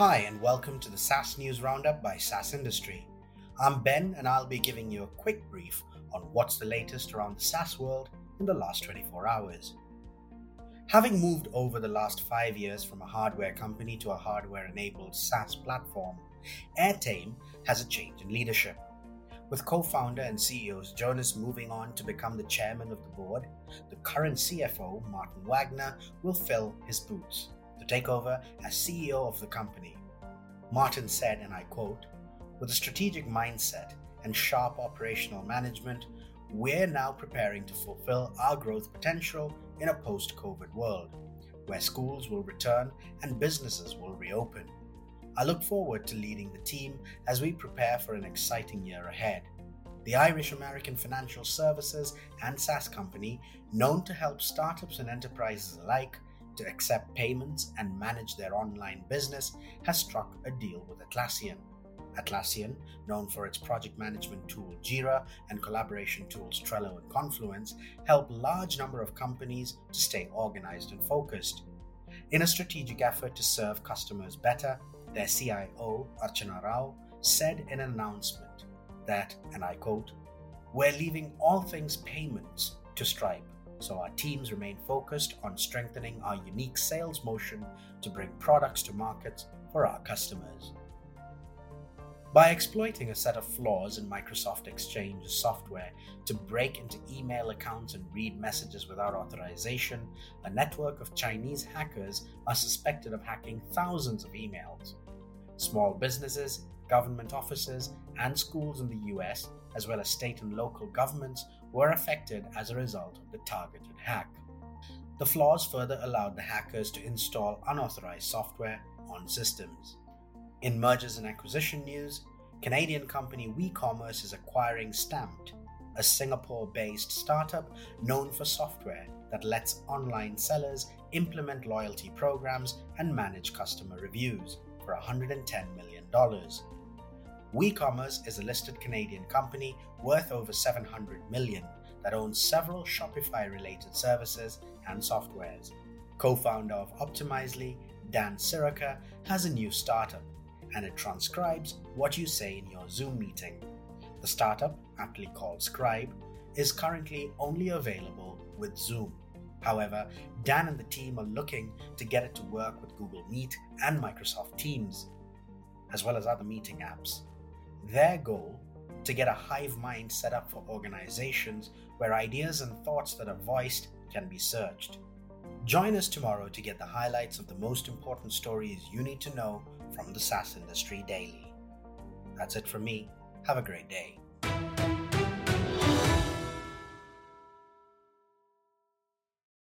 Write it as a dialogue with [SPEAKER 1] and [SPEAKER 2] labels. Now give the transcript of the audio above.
[SPEAKER 1] Hi, and welcome to the SaaS News Roundup by SaaS Industry. I'm Ben, and I'll be giving you a quick brief on what's the latest around the SaaS world in the last 24 hours. Having moved over the last five years from a hardware company to a hardware enabled SaaS platform, Airtame has a change in leadership. With co founder and CEO Jonas moving on to become the chairman of the board, the current CFO, Martin Wagner, will fill his boots take over as CEO of the company. Martin said, and I quote, with a strategic mindset and sharp operational management, we're now preparing to fulfill our growth potential in a post COVID world, where schools will return and businesses will reopen. I look forward to leading the team as we prepare for an exciting year ahead. The Irish American financial services and SaaS company, known to help startups and enterprises alike to accept payments and manage their online business, has struck a deal with Atlassian. Atlassian, known for its project management tool Jira and collaboration tools Trello and Confluence, help large number of companies to stay organized and focused. In a strategic effort to serve customers better, their CIO, Archana Rao, said in an announcement that, and I quote, We're leaving all things payments to Stripe, so our teams remain focused on strengthening our unique sales motion to bring products to market for our customers. By exploiting a set of flaws in Microsoft Exchange software to break into email accounts and read messages without authorization, a network of Chinese hackers are suspected of hacking thousands of emails. Small businesses, government offices, and schools in the US, as well as state and local governments, were affected as a result of the targeted hack. The flaws further allowed the hackers to install unauthorized software on systems. In mergers and acquisition news, Canadian company WeCommerce is acquiring Stamped, a Singapore based startup known for software that lets online sellers implement loyalty programs and manage customer reviews for $110 million. WeCommerce is a listed Canadian company worth over 700 million that owns several Shopify related services and softwares. Co founder of Optimizely, Dan Siroker, has a new startup and it transcribes what you say in your Zoom meeting. The startup, aptly called Scribe, is currently only available with Zoom. However, Dan and the team are looking to get it to work with Google Meet and Microsoft Teams, as well as other meeting apps. Their goal to get a hive mind set up for organizations where ideas and thoughts that are voiced can be searched. Join us tomorrow to get the highlights of the most important stories you need to know from the SaaS industry daily. That's it from me. Have a great day.